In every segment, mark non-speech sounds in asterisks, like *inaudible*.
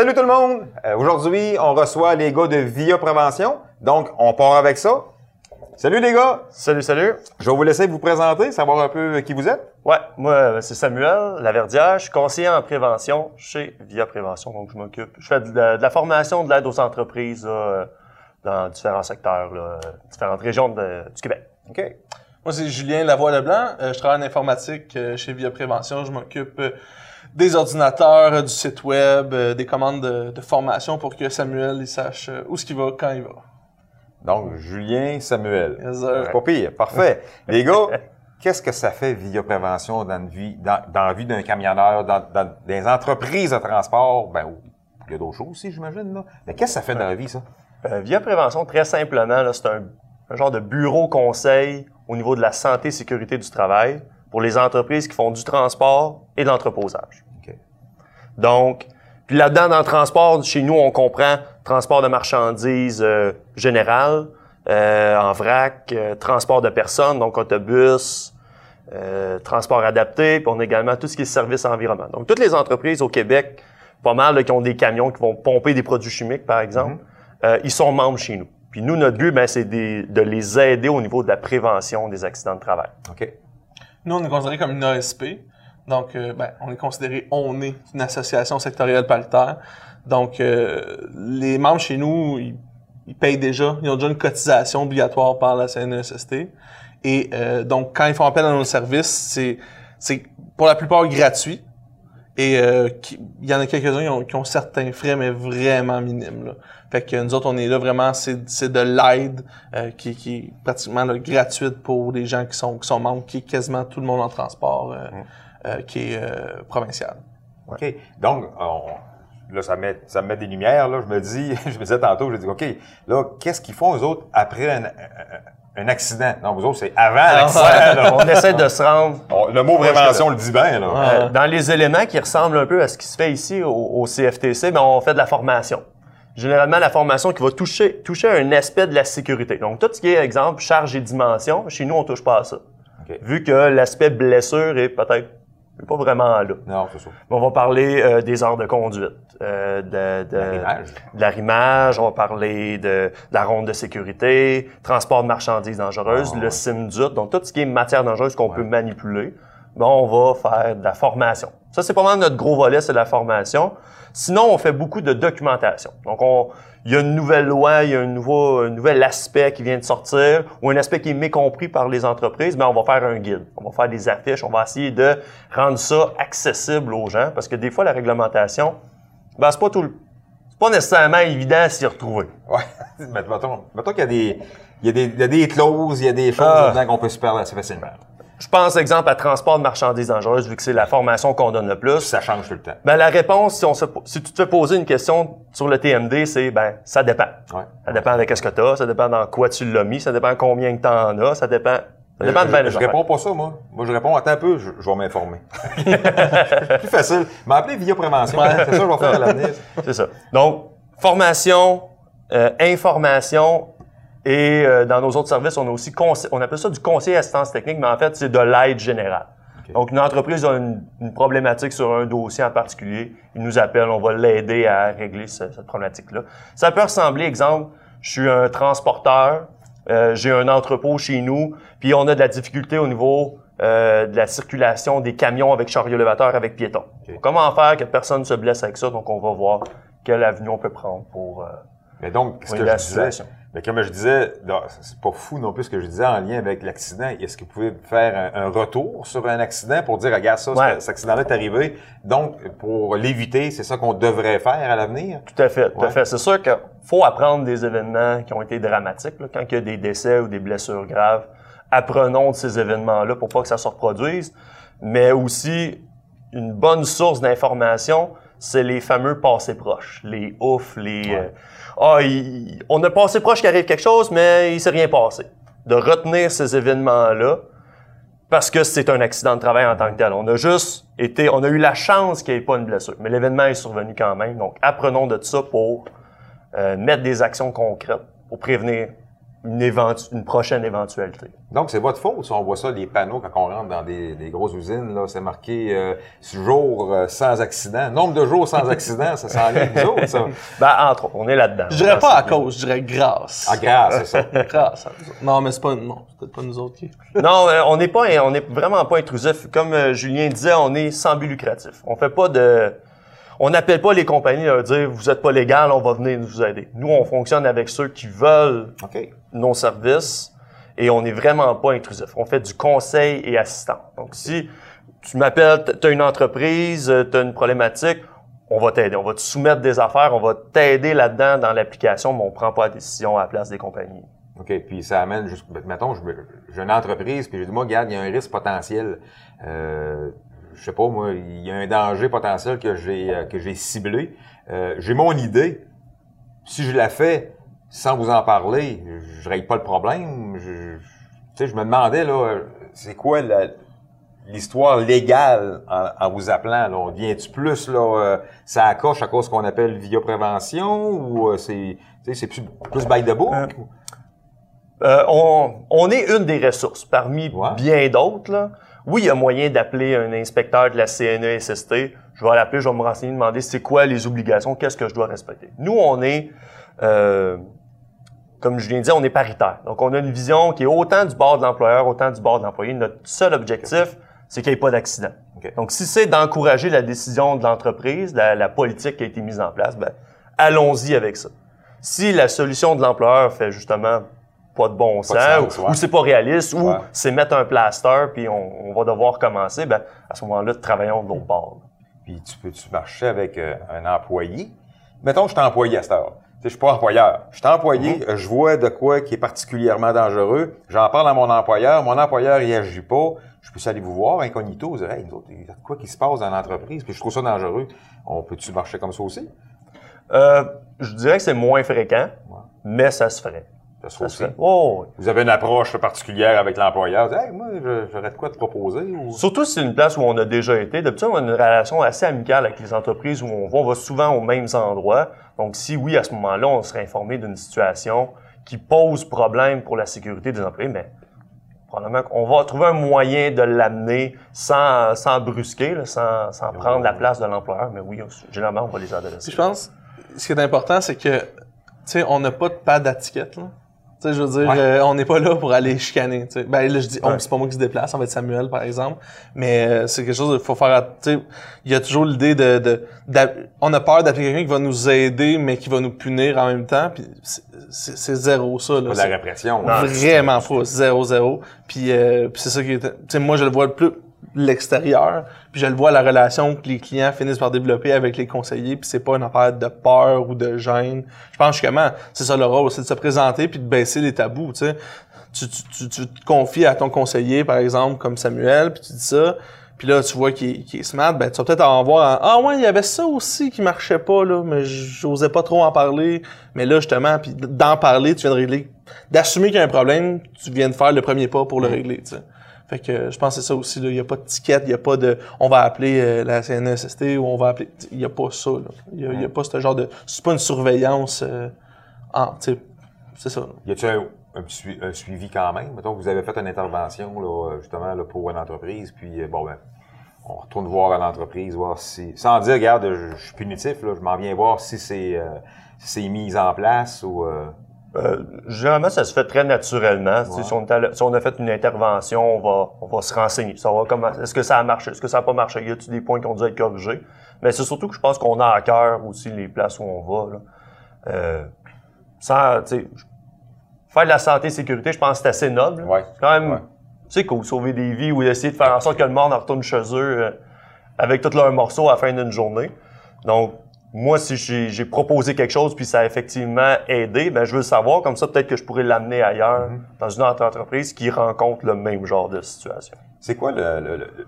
Salut tout le monde! Euh, Aujourd'hui, on reçoit les gars de Via Prévention. Donc, on part avec ça. Salut les gars! Salut, salut. Je vais vous laisser vous présenter, savoir un peu qui vous êtes. Ouais, moi, euh, c'est Samuel Laverdière. Je suis conseiller en prévention chez Via Prévention. Donc, je m'occupe. Je fais de la, de la formation, de l'aide aux entreprises là, euh, dans différents secteurs, là, différentes régions de- du Québec. OK. Moi, c'est Julien Lavoie-Leblanc. Euh, je travaille en informatique euh, chez Via Prévention. Je m'occupe euh, des ordinateurs, euh, du site web, euh, des commandes de, de formation pour que Samuel il sache euh, où ce qu'il va, quand il va. Donc, Julien Samuel. Yes. C'est pas pire. Parfait. *laughs* les gars, qu'est-ce que ça fait Via Prévention dans, une vie, dans, dans la vie d'un camionneur, dans, dans des entreprises de transport? Ben, ou- il y a d'autres choses aussi, j'imagine. là. Mais qu'est-ce que ça fait dans la vie, ça? Euh, Via Prévention, très simplement, là, c'est un, un genre de bureau conseil au niveau de la santé et sécurité du travail pour les entreprises qui font du transport et de l'entreposage. Donc, puis là-dedans, dans le transport, chez nous, on comprend transport de marchandises euh, général, euh, en vrac, euh, transport de personnes, donc autobus, euh, transport adapté, puis on a également tout ce qui est service environnement. Donc, toutes les entreprises au Québec, pas mal, là, qui ont des camions qui vont pomper des produits chimiques, par exemple, euh, ils sont membres chez nous. Puis nous, notre but, ben, c'est de les aider au niveau de la prévention des accidents de travail. OK. Nous, on est considéré comme une ASP. Donc, euh, ben, on est considéré, on est une association sectorielle paritaire. Donc, euh, les membres chez nous, ils, ils payent déjà, ils ont déjà une cotisation obligatoire par la CNESST. Et euh, donc, quand ils font appel à nos services, c'est, c'est pour la plupart gratuit. Et euh, il y en a quelques-uns qui ont, qui ont certains frais, mais vraiment minimes. Là. Fait que nous autres, on est là vraiment, c'est, c'est de l'aide euh, qui, qui est pratiquement là, gratuite pour les gens qui sont, qui sont membres, qui est quasiment tout le monde en transport, euh, qui est euh, provincial. OK? Donc, on- là, ça met, ça me met des lumières. Là. Je me dis, *laughs* je me disais tantôt, je dis, OK, là, qu'est-ce qu'ils font, eux autres, après un, un- accident? Non, vous autres, c'est avant l'accident. là. on essaie de se rendre *laughs* On- le mot prévention le dit bien, là. Euh, dans les éléments qui ressemblent un peu à ce qui se fait ici au, au CFTC, ben, on fait de la formation. Généralement, la formation qui va toucher, toucher un aspect de la sécurité. Donc, tout ce qui est, exemple, charge et dimension, chez nous, on touche pas à ça. OK. Vu que l'aspect blessure est peut-être pas vraiment là. Non, c'est ça. On va parler euh, des heures de conduite, euh, de, de, L'arrimage. de l'arrimage, on va parler de, de la ronde de sécurité, transport de marchandises dangereuses, Ah, le ouais. SIMDUT, donc tout ce qui est matière dangereuse qu'on Ouais. peut manipuler, ben, on va faire de la formation. Ça, c'est pas mal notre gros volet, c'est de la formation. Sinon, on fait beaucoup de documentation. Donc, on, il y a une nouvelle loi, il y a un, nouveau, un nouvel aspect qui vient de sortir, ou un aspect qui est mécompris par les entreprises, mais on va faire un guide. On va faire des affiches, on va essayer de rendre ça accessible aux gens, parce que des fois, la réglementation, ben, c'est pas tout le- c'est pas nécessairement évident à s'y retrouver. Ouais. Mais *laughs* mettons, mettons qu'il y a des, il y a des, il y a des clauses, il y a des choses Ah. là-dedans qu'on peut se perdre assez facilement. Je pense, exemple, à transport de marchandises dangereuses, vu que c'est la formation qu'on donne le plus. Ça change tout le temps. Ben, la réponse, si, on se, si tu te fais poser une question sur le TMD, c'est ben ça dépend. Ouais. Ça dépend avec ce que tu as, ça dépend dans quoi tu l'as mis, ça dépend combien de temps en as, ça dépend. Ça dépend de je, je, je réponds pas ça, moi. Moi, je réponds, attends un peu, je, je vais m'informer. *laughs* plus facile. M'appeler via prévention. C'est ça que je vais faire à l'avenir. *laughs* C'est ça. Donc, formation, euh, information et euh, dans nos autres services, on a aussi on appelle ça du conseil assistance technique, mais en fait, c'est de l'aide générale. Donc, une entreprise a une, une problématique sur un dossier en particulier, il nous appelle, on va l'aider à régler ce- cette problématique-là. Ça peut ressembler, exemple, je suis un transporteur, euh, j'ai un entrepôt chez nous, puis on a de la difficulté au niveau euh, de la circulation des camions avec chariot élévateur avec piétons. Comment faire que personne ne se blesse avec ça? Donc, on va voir quelle avenue on peut prendre pour euh, Mais donc, ce Oui, que la je disais, situation. Mais comme je disais, c'est pas fou non plus ce que je disais en lien avec l'accident. Est-ce que vous pouvez faire un, un retour sur un accident pour dire, regarde ça, Ouais. cet accident-là est arrivé. Donc, pour l'éviter, c'est ça qu'on devrait faire à l'avenir? Tout à fait, tout Ouais. à fait. C'est sûr qu'il faut apprendre des événements qui ont été dramatiques. là. Quand il y a des décès ou des blessures graves, apprenons de ces événements-là pour pas que ça se reproduise. Mais aussi, une bonne source d'information, c'est les fameux passés proches, les ouf, les Ouais. euh, ah, il- on a passé proche qu'il arrive quelque chose, mais il s'est rien passé. De retenir ces événements-là parce que c'est un accident de travail en tant que tel. On a juste été, on a eu la chance qu'il n'y ait pas une blessure, mais l'événement est survenu quand même. Donc, apprenons de ça pour euh, mettre des actions concrètes pour prévenir une, éventu- une prochaine éventualité. Donc, c'est votre faute si on voit ça, les panneaux, quand on rentre dans des, des grosses usines, là, c'est marqué euh, jour euh, sans accident. Nombre de jours sans accident, ça s'enlève nous autres, ça. *laughs* Ben, entre autres, on est là-dedans. Je dirais pas à cause, je dirais grâce. Ah, grâce, c'est ça. *laughs* Grâce à nous autres. Non, mais c'est pas, non, c'est peut-être pas nous autres qui. *laughs* Non, euh, on n'est pas, on est vraiment pas intrusif. Comme euh, Julien disait, on est sans but lucratif. On fait pas de, on n'appelle pas les compagnies à leur dire vous êtes pas légal, on va venir vous aider. Nous, on fonctionne avec ceux qui veulent OK. Nos services et on n'est vraiment pas intrusif. On fait du conseil et assistance. Donc, si tu m'appelles, tu as une entreprise, tu as une problématique, on va t'aider. On va te soumettre des affaires, on va t'aider là-dedans dans l'application, mais on prend pas la décision à la place des compagnies. OK. Puis ça amène juste. Mettons, je- j'ai une entreprise, puis je dis, moi, regarde, il y a un risque potentiel. Euh, je sais pas, moi, il y a un danger potentiel que j'ai euh, que j'ai ciblé. Euh, j'ai mon idée. Si je la fais sans vous en parler, je, je règle pas le problème. Je, je- tu sais, je me demandais, là, c'est quoi la- l'histoire légale en, en vous appelant? Là? On vient-tu plus, là, euh, ça accroche à cause qu'on appelle vioprévention ou euh, c'est, tu sais, c'est plus, plus by the book? Euh, Euh, on, on est une des ressources parmi Ouais. bien d'autres. là. Oui, il y a moyen d'appeler un inspecteur de la CNESST. Je vais l'appeler, je vais me renseigner, demander c'est quoi les obligations, qu'est-ce que je dois respecter. Nous, on est, euh, comme je viens de dire, on est paritaire. Donc, on a une vision qui est autant du bord de l'employeur, autant du bord de l'employé. Notre seul objectif, c'est qu'il n'y ait pas d'accident. Donc, si c'est d'encourager la décision de l'entreprise, la, la politique qui a été mise en place, ben, allons-y avec ça. Si la solution de l'employeur fait justement pas de bon sens, sens, ou, ouais. ou c'est pas réaliste, ou c'est mettre un plaster puis on, on va devoir commencer, ben, à ce moment-là, travaillons de l'autre bord. Puis tu peux-tu marcher avec euh, un employé? Mettons que je suis employé à cette heure. Je suis pas employeur. Je suis employé, euh, je vois de quoi qui est particulièrement dangereux. J'en parle à mon employeur. Mon employeur, il agit pas. Je peux aller vous voir incognito, vous dire, hey, il y a de quoi qui se passe dans l'entreprise, puis je trouve ça dangereux. On peut-tu marcher comme ça aussi? Euh, je dirais que c'est moins fréquent, Ouais. mais ça se ferait. Ça se. Oh, oui. Vous avez une approche particulière avec l'employeur. Vous dites, Hey, moi, je- j'aurais de quoi te proposer ou... Surtout si c'est une place où on a déjà été. D'habitude, on a une relation assez amicale avec les entreprises où on va, on va souvent aux mêmes endroits. Donc, si oui, à ce moment-là, on serait informé d'une situation qui pose problème pour la sécurité des employés, mais probablement qu'on va trouver un moyen de l'amener sans, sans brusquer, là, sans, sans prendre la place de l'employeur. Mais oui, on- généralement, on va les Puis adresser. je pense, ce qui est important, c'est que, tu sais, on n'a pas de pas d'étiquette, là. Tu sais, je veux dire, Ouais. euh, on n'est pas là pour aller chicaner, tu sais. Ben là, je dis, Ouais. c'est pas moi qui se déplace, ça va être Samuel, par exemple. Mais euh, c'est quelque chose qu'il faut faire, à- tu sais, il y a toujours l'idée de, de, on a peur d'appeler quelqu'un qui va nous aider, mais qui va nous punir en même temps. Puis c'est- zéro ça, là. Pas de C'est- la répression. Non. Vraiment pas, zéro, zéro. Puis, euh, puis c'est ça qui est... Tu sais, moi, je le vois le plus l'extérieur, puis je le vois la relation que les clients finissent par développer avec les conseillers, puis c'est pas une affaire de peur ou de gêne. Je pense justement, c'est ça le rôle, c'est de se présenter puis de baisser les tabous, tu sais. Tu, tu, tu, tu te confies à ton conseiller, par exemple, comme Samuel, puis tu dis ça, puis là, tu vois qu'il est, smart, ben, tu vas peut-être en voir en, ah ouais, il y avait ça aussi qui marchait pas, là, mais j'osais pas trop en parler. Mais là, justement, puis d'en parler, tu viens de régler, d'assumer qu'il y a un problème, tu viens de faire le premier pas pour le régler, tu sais. Fait que euh, je pense que c'est ça aussi. Il y a pas de ticket, il y a pas de, on va appeler euh, la CNSST ou on va appeler, il y a pas ça. Il y a, pas ce genre de, c'est pas une surveillance, euh, en, c'est ça. là. Y a-t-il un, un petit sui- un suivi quand même? Mettons que vous avez fait une intervention, là, justement, là, pour une entreprise, puis, euh, bon, ben, on retourne voir à l'entreprise, voir si, sans dire, regarde, je, je suis punitif, là, je m'en viens voir si c'est, euh, si c'est mis en place ou, euh, généralement, ça se fait très naturellement. Ouais. Si, on si a fait une intervention, on va, on va se renseigner. Savoir comment, est-ce que ça a marché, est-ce que ça n'a pas marché, y a-t-il des points qui ont dû être corrigés. Mais c'est surtout que je pense qu'on a à cœur aussi les places où on va. Là. Euh, sans, tu sais, faire de la santé et sécurité, je pense que c'est assez noble. Ouais. C'est quand même, Ouais. c'est cool, sauver des vies ou essayer de faire en sorte que le monde en retourne chez eux euh, avec tous leurs morceaux à la fin d'une journée. Donc, moi, si j'ai proposé quelque chose puis ça a effectivement aidé, ben je veux le savoir. Comme ça, peut-être que je pourrais l'amener ailleurs dans une autre entreprise qui rencontre le même genre de situation. c'est quoi le, le- le-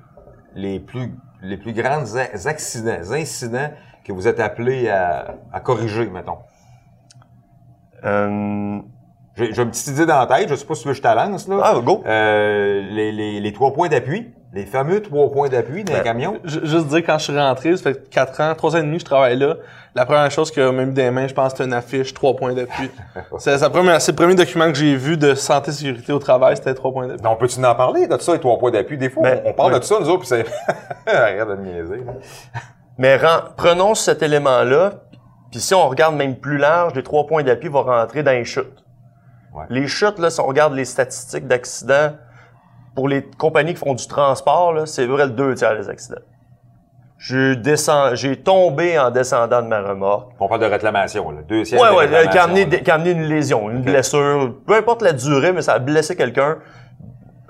les plus, les plus grands accidents, incidents que vous êtes appelés à, à corriger, mettons? Euh, J'ai, une petite idée dans la tête, je sais pas si tu veux que je te la lance, là. Ah, go! Euh, les, les, les trois points d'appui. Les fameux trois points d'appui Ben, d'un camion. Ju- Juste dire, quand je suis rentré, ça fait 4 ans, 3 ans et demi que je travaille là, la première chose que m'a mis des mains, je pense, c'était une affiche, 3 points d'appui. *laughs* c'est c'est le premier document que j'ai vu de santé et sécurité au travail, c'était 3 points d'appui. Donc, peux-tu en parler de ça, les trois points d'appui? Des fois, Ben, on, on parle oui. de ça, nous autres, puis c'est... *laughs* Arrête de niaiser. là. *laughs* Mais ren- prenons cet élément-là, puis si on regarde même plus large, les trois points d'appui vont rentrer dans les chutes. Ouais. Les chutes, là, si on regarde les statistiques d'accidents, pour les compagnies qui font du transport, c'est vrai le deux tiers des accidents. Je descends, j'ai tombé en descendant de ma remorque. On parle de réclamation, là. Deux sièges Ouais, de ouais, euh, qui a, amené, qui a amené une lésion, une blessure, peu importe la durée, mais ça a blessé quelqu'un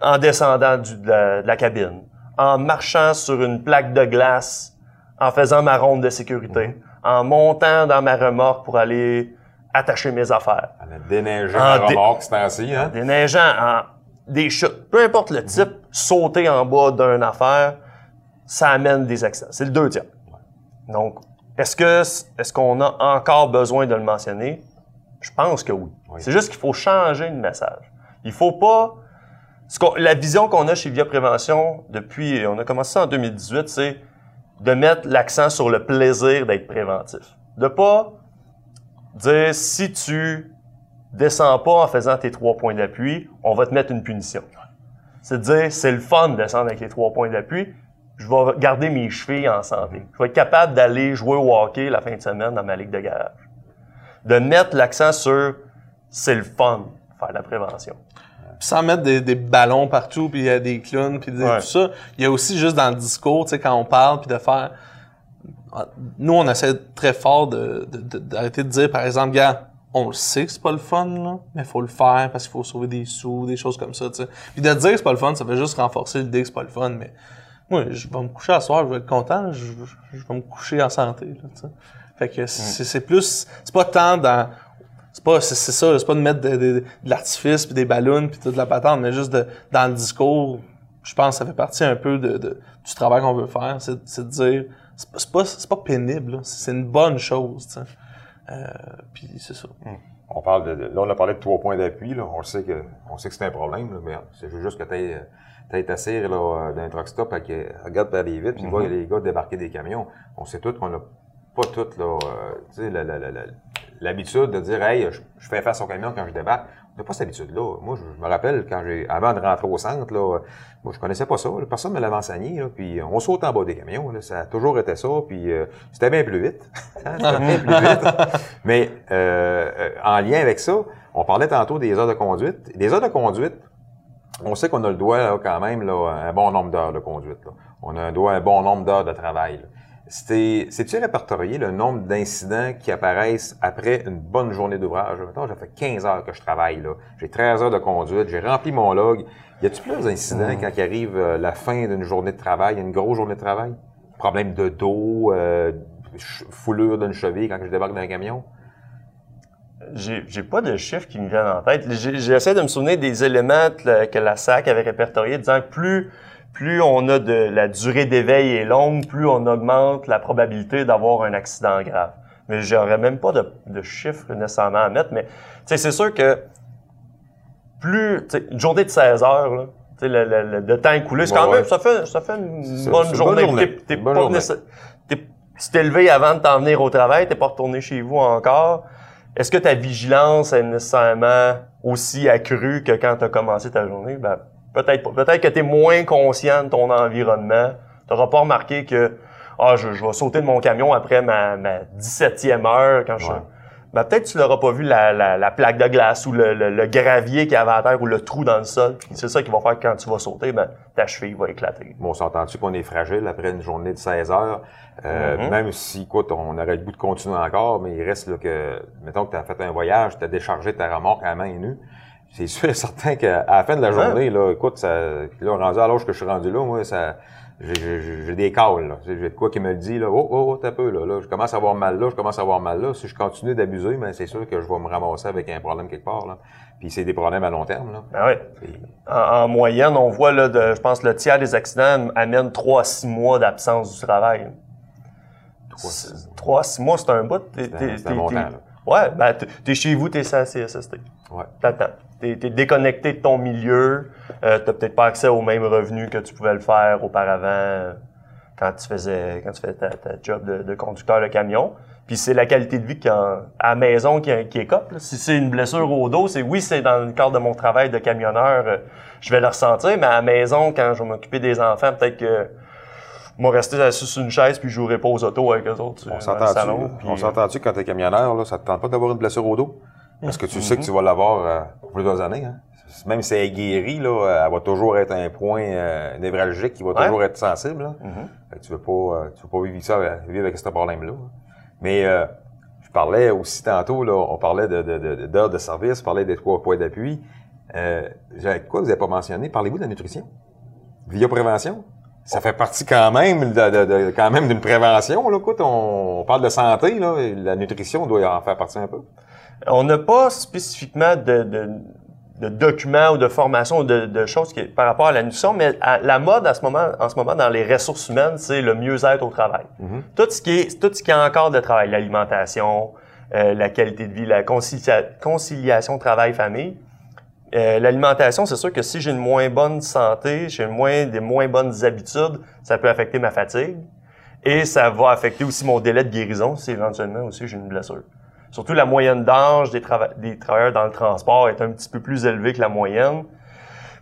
en descendant du- de, la, de la cabine, en marchant sur une plaque de glace, en faisant ma ronde de sécurité, en montant dans ma remorque pour aller attacher mes affaires, Elle a déneigé Ah, ma dé- remorque, ce temps-ci, hein? déneigeant en des chutes, peu importe le type, sauter en bas d'une affaire, ça amène des accidents. C'est le deux tiers. Donc, est-ce que est-ce qu'on a encore besoin de le mentionner? Je pense que oui. Oui. C'est juste qu'il faut changer le message. Il faut pas. ce la vision qu'on a chez Via Prévention depuis, on a commencé ça en 2018, c'est de mettre l'accent sur le plaisir d'être préventif. De pas dire si tu descends pas en faisant tes trois points d'appui, on va te mettre une punition. C'est de dire c'est le fun de descendre avec les trois points d'appui, je vais garder mes chevilles en santé. Je vais être capable d'aller jouer au hockey la fin de semaine dans ma ligue de garage. De mettre l'accent sur c'est le fun, faire la prévention. Puis sans mettre des, des ballons partout, puis il y a des clowns, puis Ouais. tout ça, il y a aussi juste dans le discours, tu sais, quand on parle, puis de faire... Nous, on essaie très fort de- de- de- d'arrêter de, dire, par exemple, gars, on le sait que c'est pas le fun, là, mais faut le faire parce qu'il faut sauver des sous, des choses comme ça, tu sais. Puis de dire que c'est pas le fun, ça fait juste renforcer l'idée que c'est pas le fun, mais moi, je vais me coucher à soir, je vais être content, je, je vais me coucher en santé, là, tu sais. Fait que c'est c'est plus... C'est pas tant dans... C'est pas, c'est, ça, c'est pas de mettre de, de- de l'artifice puis des ballons puis toute la patente, mais juste de, dans le discours, je pense que ça fait partie un peu de, de- du travail qu'on veut faire, c'est, de dire, c'est pas, c'est pas, pénible, c'est une bonne chose, tu sais. Euh, puis c'est ça. On parle de, là, on a parlé de trois points d'appui, là. On sait que, on sait que c'est un problème, là, mais c'est juste que t'ailles, t'ailles t'asseoir, là, euh, dans un truck stop, avec, regarde par les vitres, puis vois les gars débarquer des camions. On sait tous qu'on a pas toutes, là, euh, tu sais, la- la- la- la- l'habitude de dire, hey, je, je fais face au camion quand je débarque. N'a pas cette habitude-là. Moi, je, je me rappelle quand j'ai, avant de rentrer au centre, là, moi, je connaissais pas ça. là. Personne me l'avait enseigné, là, puis on saute en bas des camions, là. Ça a toujours été ça, puis euh, c'était bien plus vite. *laughs* Hein, c'était bien plus vite. *laughs* Mais euh, euh, en lien avec ça, on parlait tantôt des heures de conduite. Des heures de conduite, on sait qu'on a le droit là, quand même là, un bon nombre d'heures de conduite. là. On a un droit à un bon nombre d'heures de travail. là. C'est-tu répertorié le nombre d'incidents qui apparaissent après une bonne journée d'ouvrage? Mettons, j'ai fait 15 heures que je travaille. là. J'ai 13 heures de conduite, j'ai rempli mon log. Y a-tu plus d'incidents quand il arrive euh, la fin d'une journée de travail, une grosse journée de travail? Problème de dos, euh, foulure d'une cheville quand je débarque d'un camion? J'ai pas de chiffres qui me viennent en tête. J'essaie de me souvenir des éléments que la, que la SAC avait répertoriés, disant que plus, plus on a de la durée d'éveil est longue, plus on augmente la probabilité d'avoir un accident grave. Mais j'aurais même pas de, de chiffres nécessairement à mettre. Mais c'est sûr que plus une journée de 16 heures, là, tu sais, le, le, le- le temps écoulé, c'est quand ouais. même, ça fait, ça fait une bonne journée. T'es- t'es levé avant de t'en venir au travail, t'es pas retourné chez vous encore. Est-ce que ta vigilance est nécessairement aussi accrue que quand tu as commencé ta journée? Ben, peut-être pas. Peut-être que tu es moins conscient de ton environnement. Tu n'auras pas remarqué que ah, je, je vais sauter de mon camion après ma, ma 17e heure quand je. Ouais. Ben, peut-être que tu n'auras pas vu la, la, la plaque de glace ou le, le- le gravier qu'il y avait à terre ou le trou dans le sol. C'est ça qui va faire que quand tu vas sauter, ben, ta cheville va éclater. Bon, on s'entend-tu qu'on est fragile après une journée de 16 heures? Euh, Mhm. Même si, écoute, on aurait le goût de continuer encore, mais il reste là, que, mettons que tu as fait un voyage, tu as déchargé ta remorque à main nue. C'est sûr et certain qu'à la fin de la journée, là, écoute, ça, là, rendu à l'âge que je suis rendu là, moi, ça, j'ai- des sais, J'ai de quoi qui me le dit, là. Oh, oh, oh, t'as peu, là, là. Je commence à avoir mal là, je commence à avoir mal là. Si je continue d'abuser, ben, c'est sûr que je vais me ramasser avec un problème quelque part, là. Puis c'est des problèmes à long terme, là. Ben. C'est- En, en moyenne, on voit, là, de, je pense, le tiers des accidents amènent 3 à 6 mois d'absence du travail. Trois, six 3 à 6 mois, c'est un bout. C'est un- montant, là. Ouais, ben, t'es- chez vous, t'es la CSST. Ouais. T'attends. T'es, t'es déconnecté de ton milieu, euh, t'as peut-être pas accès aux mêmes revenus que tu pouvais le faire auparavant euh, quand tu faisais quand tu faisais ta, ta job de, de conducteur de camion. Puis c'est la qualité de vie qui en- à la maison qui, qui écope. là. Si c'est une blessure au dos, c'est oui, c'est dans le cadre de mon travail de camionneur, euh, je vais le ressentir, mais à la maison, quand je vais m'occuper des enfants, peut-être que moi rester assis sur une chaise puis je jouerai pas aux autos avec eux autres On s'entend-tu, on s'entend-tu quand t'es camionneur, là, ça te tente pas d'avoir une blessure au dos? Parce que tu sais que tu vas l'avoir euh, pour plusieurs années, hein? Même si elle est guérie, là, elle va toujours être un point euh, névralgique qui va Ouais. toujours être sensible. Là. Mhm. Fait que tu veux pas, euh, veux pas vivre ça, euh, vivre avec ce problème-là. hein. Mais euh, je parlais aussi tantôt, là, on parlait de, de, de, d'heures de service, on parlait des trois points d'appui. Euh, quoi vous avez pas mentionné? Parlez-vous de la nutrition? Via prévention? Ça fait partie quand même de, de- de- quand même d'une prévention. Là, écoute, on, on parle de santé, là, et la nutrition doit en faire partie un peu. On n'a pas spécifiquement de, de, de documents ou de formation ou de, de choses qui, par rapport à la nutrition, mais à- la mode à ce moment, en ce moment dans les ressources humaines, c'est le mieux-être au travail. Mhm. Tout ce qui est, tout ce qui est encore de travail, l'alimentation, euh, la qualité de vie, la concilia- conciliation travail-famille. Euh, L'alimentation, c'est sûr que si j'ai une moins bonne santé, j'ai moins, des moins bonnes habitudes, ça peut affecter ma fatigue. Et ça va affecter aussi mon délai de guérison si éventuellement aussi j'ai une blessure. Surtout la moyenne d'âge des, trava- des travailleurs dans le transport est un petit peu plus élevée que la moyenne.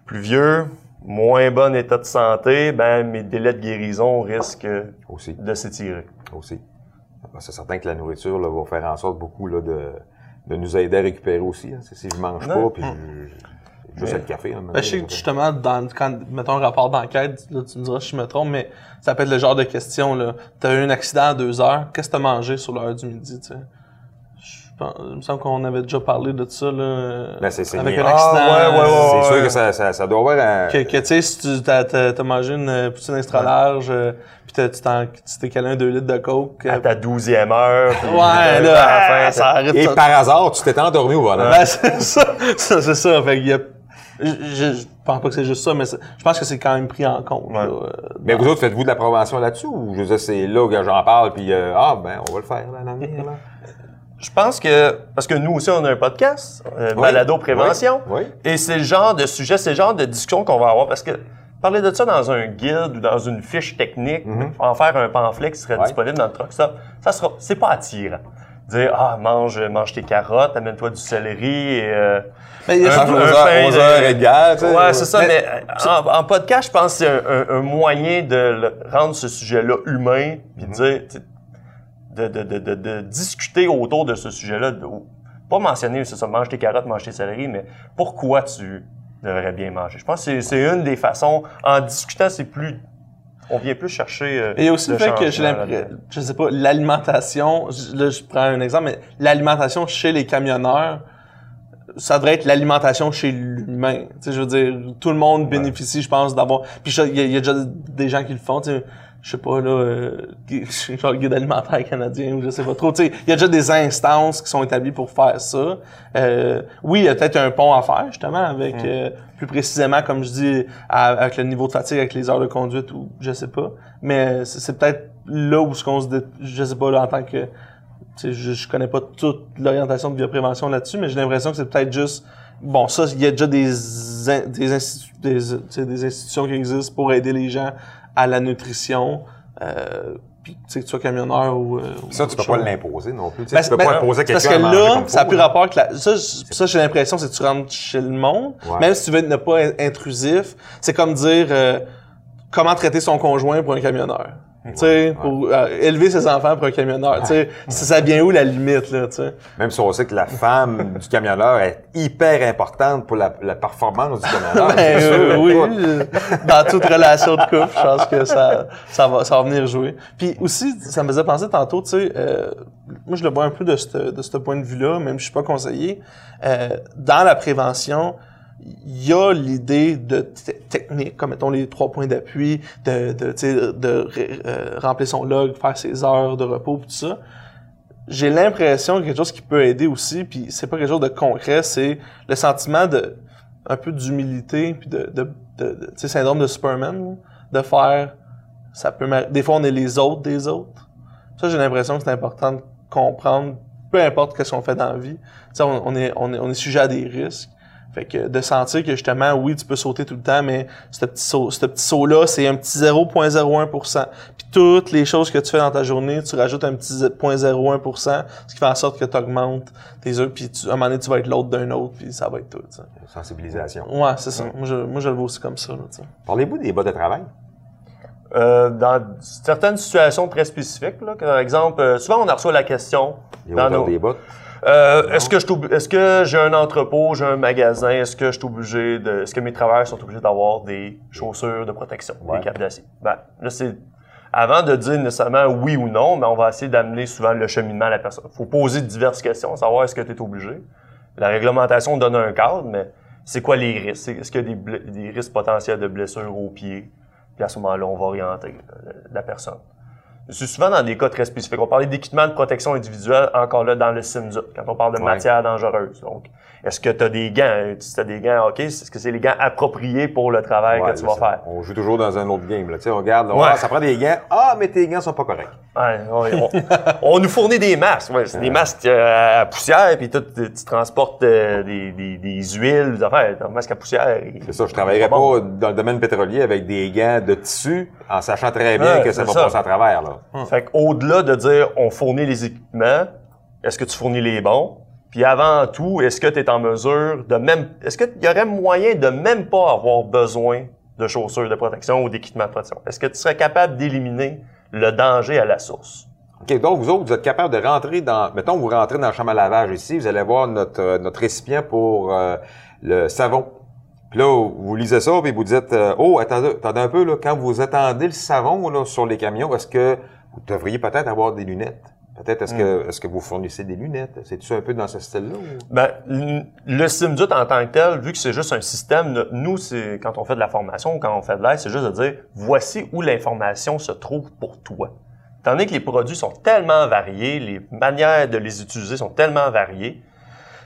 Plus vieux, moins bon état de santé, ben mes délais de guérison risquent Aussi. de s'étirer. aussi. Ben, C'est certain que la nourriture là, va faire en sorte beaucoup là, de, de nous aider à récupérer aussi. hein. Si je mange pas, puis je- juste Ouais. le café. Ben, je sais que justement, dans, quand, mettons un rapport d'enquête, là, tu me diras si je me trompe, mais ça peut être le genre de question, là. T'as eu un accident à deux heures, qu'est-ce que t'as mangé sur l'heure du midi, tu sais? Il me semble qu'on avait déjà parlé de ça, là. Ben, c'est- avec un accident. Ah, ouais, ouais, ouais. c'est sûr que ça, ça, ça doit avoir un... Que, que, tu sais, si tu t'as, mangé une euh, poutine extra large, euh, pis t'as- tu t'en- tu t'es calé un 2 litres de coke. euh, À ta douzième heure. *laughs* ouais, euh, là, à à la fin, *laughs* ça arrête Et ça. par hasard, tu t'es endormi au volant. Ben, *laughs* c'est ça. ça c'est ça. Fait qu'il y a. Je, je, pense pas que c'est juste ça, mais je pense que c'est quand même pris en compte. Ouais. là, euh, Mais vous autres, faites-vous de la prévention là-dessus ou je veux dire, c'est là que j'en parle, puis euh, ah, ben, on va le faire là, l'avenir, là. Je pense que, parce que nous aussi, on a un podcast, euh, Oui. Balado Prévention, Oui. et c'est le genre de sujet, c'est le genre de discussion qu'on va avoir, parce que parler de ça dans un guide ou dans une fiche technique, Mhm. en faire un pamphlet qui serait disponible dans le truck stop, ça sera, c'est pas attirant. Dire, ah, mange, mange tes carottes, amène-toi du céleri, et, euh, Mais il y a Un- Mange surtout- aux un heures, égales, tu sais. Ouais, c'est ça, Mais- mais, en, en podcast, je pense que c'est un, un- un moyen de le- rendre ce sujet-là humain, puis de dire, tu sais, de, discuter autour de ce sujet-là. pas mentionner, c'est ça, mange tes carottes, mange tes céleri, mais pourquoi tu devrais bien manger. Je pense que c'est- une des façons, en discutant, c'est plus, on vient plus chercher. euh, Et aussi le fait que j'ai l'impression, je sais pas, l'alimentation, là je prends un exemple, mais l'alimentation chez les camionneurs, ça devrait être l'alimentation chez l'humain. Tu sais, je veux dire, tout le monde bénéficie, je pense, d'avoir. Puis il y, y a déjà des gens qui le font, tu sais. Je sais pas, là, euh, *laughs* genre le guide alimentaire canadien ou je sais pas trop. Tu sais, il y a déjà des instances qui sont établies pour faire ça. Euh, oui, il y a peut-être un pont à faire, justement, avec, euh, plus précisément, comme je dis, à- avec le niveau de fatigue, avec les heures de conduite ou je sais pas. Mais c'est peut-être là où ce qu'on se dé- je sais pas, là, en tant que, je, je connais pas toute l'orientation de bioprévention là-dessus, mais j'ai l'impression que c'est peut-être juste, bon, ça, il y a déjà des, in- des, institu- des, des institutions qui existent pour aider les gens à la nutrition, euh, puis, tu sais, que tu sois camionneur ou... euh, ou Ça, tu peux pas l'imposer non plus. Tu, Ben, tu peux ben, pas imposer à Parce quelqu'un que à là, ça a faut, plus rapport avec la... Ça, j'ai l'impression, c'est que tu rentres chez le monde, Ouais. même si tu veux ne pas être intrusif, c'est comme dire euh, comment traiter son conjoint pour un camionneur. Tu sais, pour euh, élever ses enfants pour un camionneur. Tu sais, ça ça vient où la limite, là, tu sais? Même si on sait que la femme du camionneur est hyper importante pour la, la performance du camionneur. *laughs* Ben, euh, oui, dans toute relation de couple, je pense que ça, ça, va, ça va venir jouer. Puis aussi, ça me faisait penser tantôt, tu sais, euh, moi je le vois un peu de ce de ce point de vue-là, même si je suis pas conseiller. Euh, dans la prévention, il y a l'idée de te- technique, comme mettons les trois points d'appui, de, de, euh, remplir son log, faire ses heures de repos, tout ça j'ai l'impression que quelque chose qui peut aider aussi, puis c'est pas quelque chose de concret, c'est le sentiment de un peu d'humilité puis de, de, syndrome de Superman, de faire ça peut des fois on est les autres des autres. Ça j'ai l'impression que c'est important de comprendre peu importe qu'est-ce qu'on fait dans la vie. On est on est on est sujet à des risques, Fait que de sentir que justement, oui, tu peux sauter tout le temps, mais ce petit saut, ce petit saut-là, c'est un petit 0,01%. Puis toutes les choses que tu fais dans ta journée, tu rajoutes un petit 0,01%, ce qui fait en sorte que tu augmentes tes heures, puis tu, à un moment donné, tu vas être l'autre d'un autre, puis ça va être tout. tu sais. Sensibilisation. Ouais, c'est ça. Moi je, moi, je le vois aussi comme ça. Là, tu sais. Parlez-vous des bas de travail? Euh, dans certaines situations très spécifiques, là, par exemple, euh, souvent on reçoit la question Les dans hauteurs nos- des bottes? Euh, est-ce que je est-ce que j'ai un entrepôt, j'ai un magasin, est-ce que je suis obligé de, est-ce que mes travailleurs sont obligés d'avoir des chaussures de protection, Ouais. des capes d'acier? Ben, là, c'est, avant de dire nécessairement oui ou non, mais on va essayer d'amener souvent le cheminement à la personne. Faut poser diverses questions, savoir est-ce que tu es obligé. La réglementation donne un cadre, mais c'est quoi les risques? Est-ce qu'il y a des, des risques potentiels de blessures aux pieds? Puis à ce moment-là, on va orienter euh, la personne. C'est souvent dans des cas très spécifiques. On parlait d'équipement de protection individuelle, encore là, dans le SIMSA, quand on parle de Ouais. matière dangereuse. Donc, est-ce que tu as des gants? Si tu as des gants, OK, est-ce que c'est les gants appropriés pour le travail Ouais, que tu vas faire? On joue toujours dans un autre game. Là. Tu sais, on regarde, là, Ouais. ah, ça prend des gants. Ah, mais tes gants sont pas corrects. Ouais, ouais, on, *laughs* on nous fournit des masques. Ouais, c'est des masques euh, à poussière, puis tout, tu, tu transportes euh, des, des, des huiles, des affaires. Un masque à poussière. C'est ça, je travaillerais pas bon. pas dans le domaine pétrolier avec des gants de tissu en sachant très bien que ça va passer à travers. Là. Fait qu'au-delà de dire on fournit les équipements, est-ce que tu fournis les bons? Puis avant tout, est-ce que tu es en mesure de même. Est-ce qu'il y aurait moyen de même pas avoir besoin de chaussures de protection ou d'équipements de protection? Est-ce que tu serais capable d'éliminer le danger à la source? OK, donc vous autres, vous êtes capable de rentrer dans... Mettons, vous rentrez dans la chambre à lavage ici, vous allez voir notre, euh, notre récipient pour euh, le savon. Puis là, vous lisez ça, puis vous dites, euh, oh, attendez, attendez un peu, là, quand vous attendez le savon là, sur les camions, est-ce que vous devriez peut-être avoir des lunettes? Peut-être, est-ce que, est-ce que vous fournissez des lunettes? C'est-tu un peu dans ce style-là? ou- Ben, le SIMDUT en tant que tel, vu que c'est juste un système, no- nous, c'est quand on fait de la formation ou quand on fait de l'aide, c'est juste de dire voici où l'information se trouve pour toi. Donné que les produits sont tellement variés, les manières de les utiliser sont tellement variées,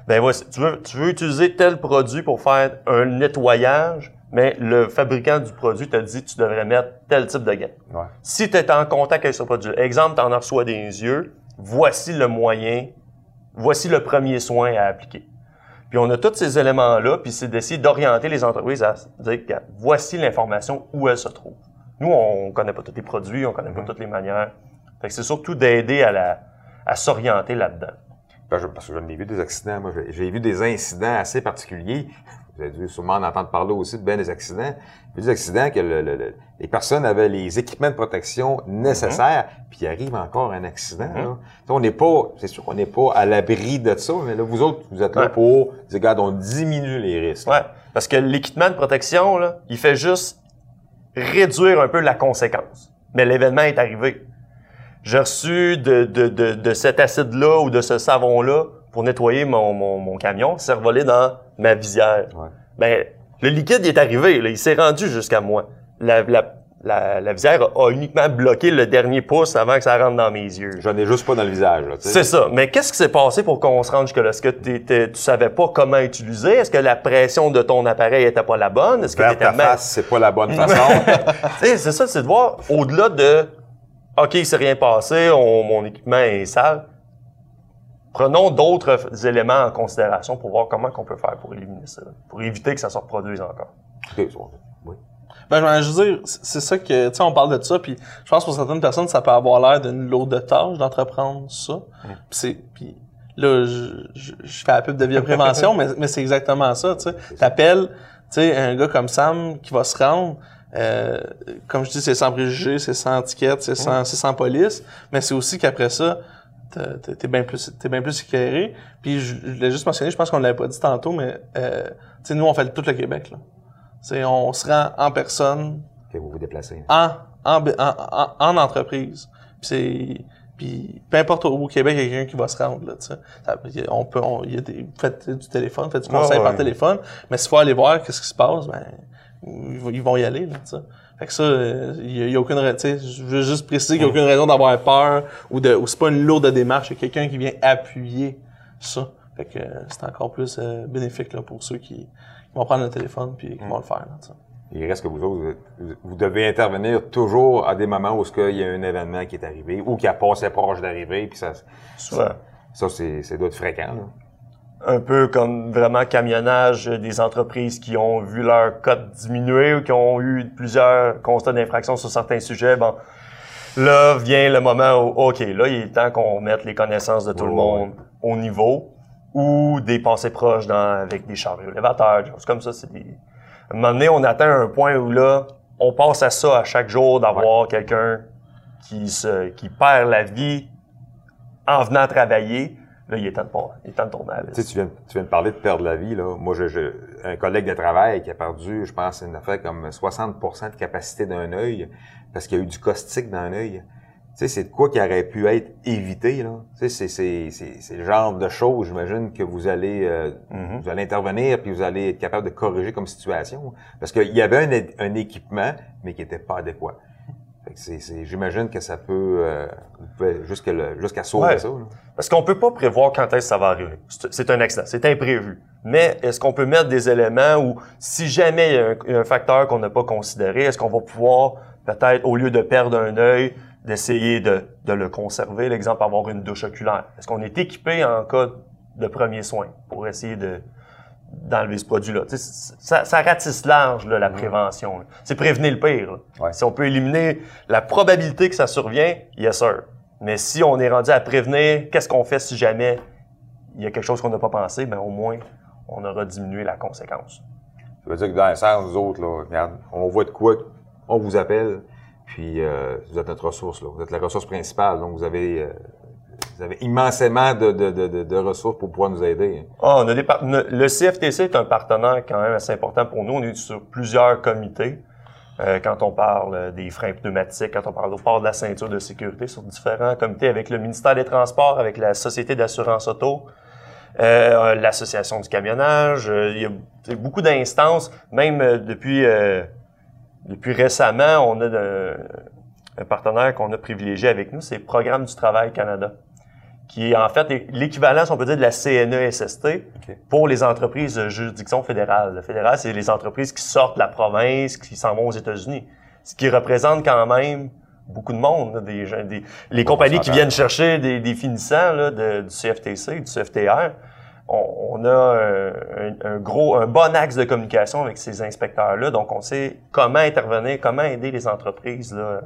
ben voici, tu veux, tu veux utiliser tel produit pour faire un nettoyage, mais le fabricant du produit te dit tu devrais mettre tel type de gants. Ouais. Si tu es en contact avec ce produit, exemple, tu en reçois des yeux, voici le moyen, voici le premier soin à appliquer. Puis on a tous ces éléments-là, puis c'est d'essayer d'orienter les entreprises à dire, voici l'information où elle se trouve. Nous, on connaît pas tous les produits, on connaît pas toutes les manières. Fait que c'est surtout d'aider à, la, à s'orienter là-dedans. Ben, je- parce que j'en ai vu des accidents. Moi, j'ai- vu des incidents assez particuliers. Vous avez dû sûrement en entendre parler aussi de bien des accidents. J'ai vu des accidents que le- le- le- les personnes avaient les équipements de protection nécessaires, puis il arrive encore un accident. sais, On n'est pas, c'est sûr qu'on n'est pas à l'abri de ça, mais là, vous autres, vous êtes là Ouais. pour dire, regarde, on diminue les risques. Ouais, parce que l'équipement de protection, là, il fait juste réduire un peu la conséquence. Mais l'événement est arrivé. J'ai reçu de, de, de, de cet acide-là ou de ce savon-là pour nettoyer mon, mon, mon camion, c'est revolé dans ma visière. Ouais. Ben, le liquide est arrivé, là, il s'est rendu jusqu'à moi. La, la, la, la visière a uniquement bloqué le dernier pouce avant que ça rentre dans mes yeux. J'en ai juste pas dans le visage. C'est ça. Mais qu'est-ce qui s'est passé pour qu'on se rende jusque-là? Est-ce que t'étais- tu savais pas comment utiliser? Est-ce que la pression de ton appareil était pas la bonne? Est-ce que Vers t'étais ta mal- face, c'est pas la bonne *laughs* façon. C'est ça, c'est de voir au-delà de OK, il s'est rien passé, on- mon équipement est sale. Prenons d'autres éléments en considération pour voir comment on peut faire pour éliminer ça, pour éviter que ça se reproduise encore. Oui. Ben, je veux juste dire, c'est ça que, tu sais, on parle de ça, puis je pense que pour certaines personnes, ça peut avoir l'air d'une lourde de tâche d'entreprendre ça. Puis c'est, puis là, je, je, je fais la pub de Via Prévention, *laughs* mais, mais c'est exactement ça, tu sais. T'appelles, tu sais, un gars comme Sam qui va se rendre, euh, comme je dis, c'est sans préjugés, c'est sans étiquette, c'est sans, c'est sans police, mais c'est aussi qu'après ça, t'es bien plus t'es bien plus éclairé. Puis je, je l'ai juste mentionné je pense qu'on l'avait pas dit tantôt mais euh, tu sais nous on fait tout le Québec là. C'est on se rend en personne. OK, vous vous déplacez. en en, en, en- en entreprise. Puis c'est puis peu importe où au Québec il y a quelqu'un qui va se rendre là on peut on- il y a des faites du téléphone faites du conseil Ouais, par téléphone mais s'il faut aller voir qu'est-ce qui se passe ben ils vont- y aller là fait que ça euh, il y a, il y a aucune ra- tu sais je veux juste préciser qu'il n'y a aucune raison d'avoir peur ou de ou c'est pas une lourde démarche c'est quelqu'un qui vient appuyer ça fait que euh, c'est encore plus euh, bénéfique là pour ceux qui, qui vont prendre le téléphone puis qui vont le faire là. Il reste que vous autres, vous, devez intervenir toujours à des moments où il y a un événement qui est arrivé ou qui a passé proche d'arriver, puis ça, Souvent. ça c'est, ça doit être fréquent. Là. Un peu comme vraiment camionnage des entreprises qui ont vu leur cote diminuer ou qui ont eu plusieurs constats d'infraction sur certains sujets. Bon, là vient le moment où, OK, là, il est temps qu'on mette les connaissances de tout le Ouais, monde au niveau ou des pensées proches dans, avec des chariots élévateurs, des choses comme ça. C'est des... À un moment donné, on atteint un point où là, on passe à ça à chaque jour d'avoir quelqu'un qui se, qui perd la vie en venant travailler. Là, il est temps de, pas- il est temps de tourner à la Tu sais, tu viens, tu viens de parler de perdre la vie, là. Moi, j'ai un collègue de travail qui a perdu, je pense, une affaire comme 60% de capacité d'un œil parce qu'il y a eu du caustique dans un œil. Tu sais, c'est de quoi qui aurait pu être évité, là. Tu sais, c'est- c'est c'est- c'est le genre de choses, j'imagine, que vous allez, euh, Mhm. vous allez intervenir puis vous allez être capable de corriger comme situation. Parce qu'il y avait un, un équipement, mais qui n'était pas adéquat. Fait que c'est- c'est- j'imagine que ça peut, euh, jusqu'à jusqu'à sauver Ouais. ça, là. Parce qu'on peut pas prévoir quand est-ce que ça va arriver. C'est un accident, c'est imprévu. Mais est-ce qu'on peut mettre des éléments où, si jamais il y a un, il y a un facteur qu'on n'a pas considéré, est-ce qu'on va pouvoir, peut-être, au lieu de perdre un œil, d'essayer de, de le conserver, l'exemple, avoir une douche oculaire? Est-ce qu'on est équipé en cas de premier soin pour essayer de d'enlever ce produit-là? Ça, ça ratisse large, là, la prévention. là. C'est prévenir le pire. Ouais. Si on peut éliminer la probabilité que ça survient, yes sir. Mais si on est rendu à prévenir, qu'est-ce qu'on fait si jamais il y a quelque chose qu'on n'a pas pensé, ben au moins, on aura diminué la conséquence. Ça veut dire que dans le sens, nous autres, là, regarde, on voit de quoi, on vous appelle, puis euh, vous êtes notre ressource, là. Vous êtes la ressource principale, donc vous avez, euh, vous avez immensément de, ressources pour pouvoir nous aider. Ah, on a des le CFTC est un partenaire quand même assez important pour nous. On est sur plusieurs comités. Euh, quand on parle des freins pneumatiques, quand on parle au port de la ceinture de sécurité, sur différents comités avec le ministère des Transports, avec la Société d'assurance auto, euh, l'association du camionnage. euh, il y a beaucoup d'instances, même depuis récemment, on a un partenaire qu'on a privilégié avec nous, c'est Programme du Travail Canada, qui est en fait l'équivalent, si on peut dire, de la CNESST OK. pour les entreprises de juridiction fédérale. Le fédéral, c'est les entreprises qui sortent de la province, qui s'en vont aux États-Unis, ce qui représente quand même beaucoup de monde, des gens, des, les compagnies qui viennent chercher des, des finissants là, de- du CFTC, du CFTR. On, on a un, un- un gros, un bon axe de communication avec ces inspecteurs-là, donc on sait comment intervenir, comment aider les entreprises là,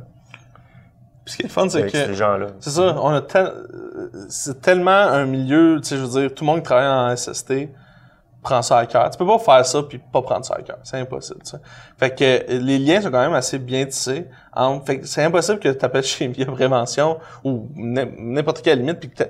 Puis ce qui est le fun, c'est que ces. C'est ça, on a tel- c'est tellement un milieu, tu sais, je veux dire, tout le monde qui travaille en SST prend ça à cœur. Tu peux pas faire ça puis pas prendre ça à cœur. C'est impossible, tu sais. Fait que euh, les liens sont quand même assez bien tissés. fait que c'est impossible que tu appelles *laughs* chez Via Prévention ou n'im- n'importe quelle limite puis que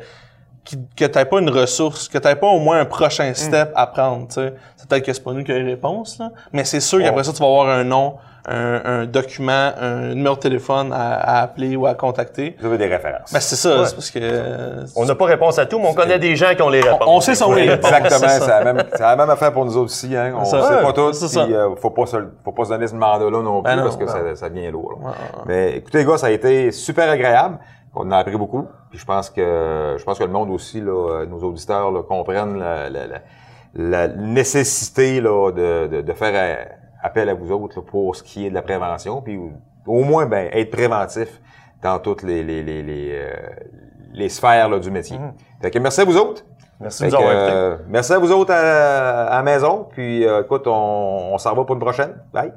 que t'aies pas une ressource, que t'aies pas au moins un prochain step à prendre, tu. C'est peut-être que c'est pas nous qui avons les réponses, là. Mais c'est sûr qu'après ça, tu vas avoir un nom, un, un document, un numéro de téléphone à, à appeler ou à contacter. Vous avez des références. Ben, c'est ça, Ouais. c'est parce que. On n'a pas réponse à tout, mais on connaît des gens qui ont les réponses. on sait son Oui, oui, exactement, c'est la, même, c'est la même affaire pour nous autres aussi. Hein. On ne sait Ouais, pas tout, ça. euh, faut pas se, faut pas se donner ce mandat-là non plus Ben non, parce que ben ça, ça devient lourd. Mais écoutez, les gars, ça a été super agréable. On a appris beaucoup. Puis je pense que je pense que le monde aussi, là, euh, nos auditeurs, là, comprennent la, la, la, la nécessité là, de, de, de faire euh, appel à vous autres là, pour ce qui est de la prévention. Puis au moins, ben, être préventif dans toutes les, les, les, les, euh, les sphères là, du métier. Fait que merci à vous autres. Merci de nous avoir euh, merci à vous autres à, à la maison. Puis, euh, écoute, on, on s'en va pour une prochaine. Bye.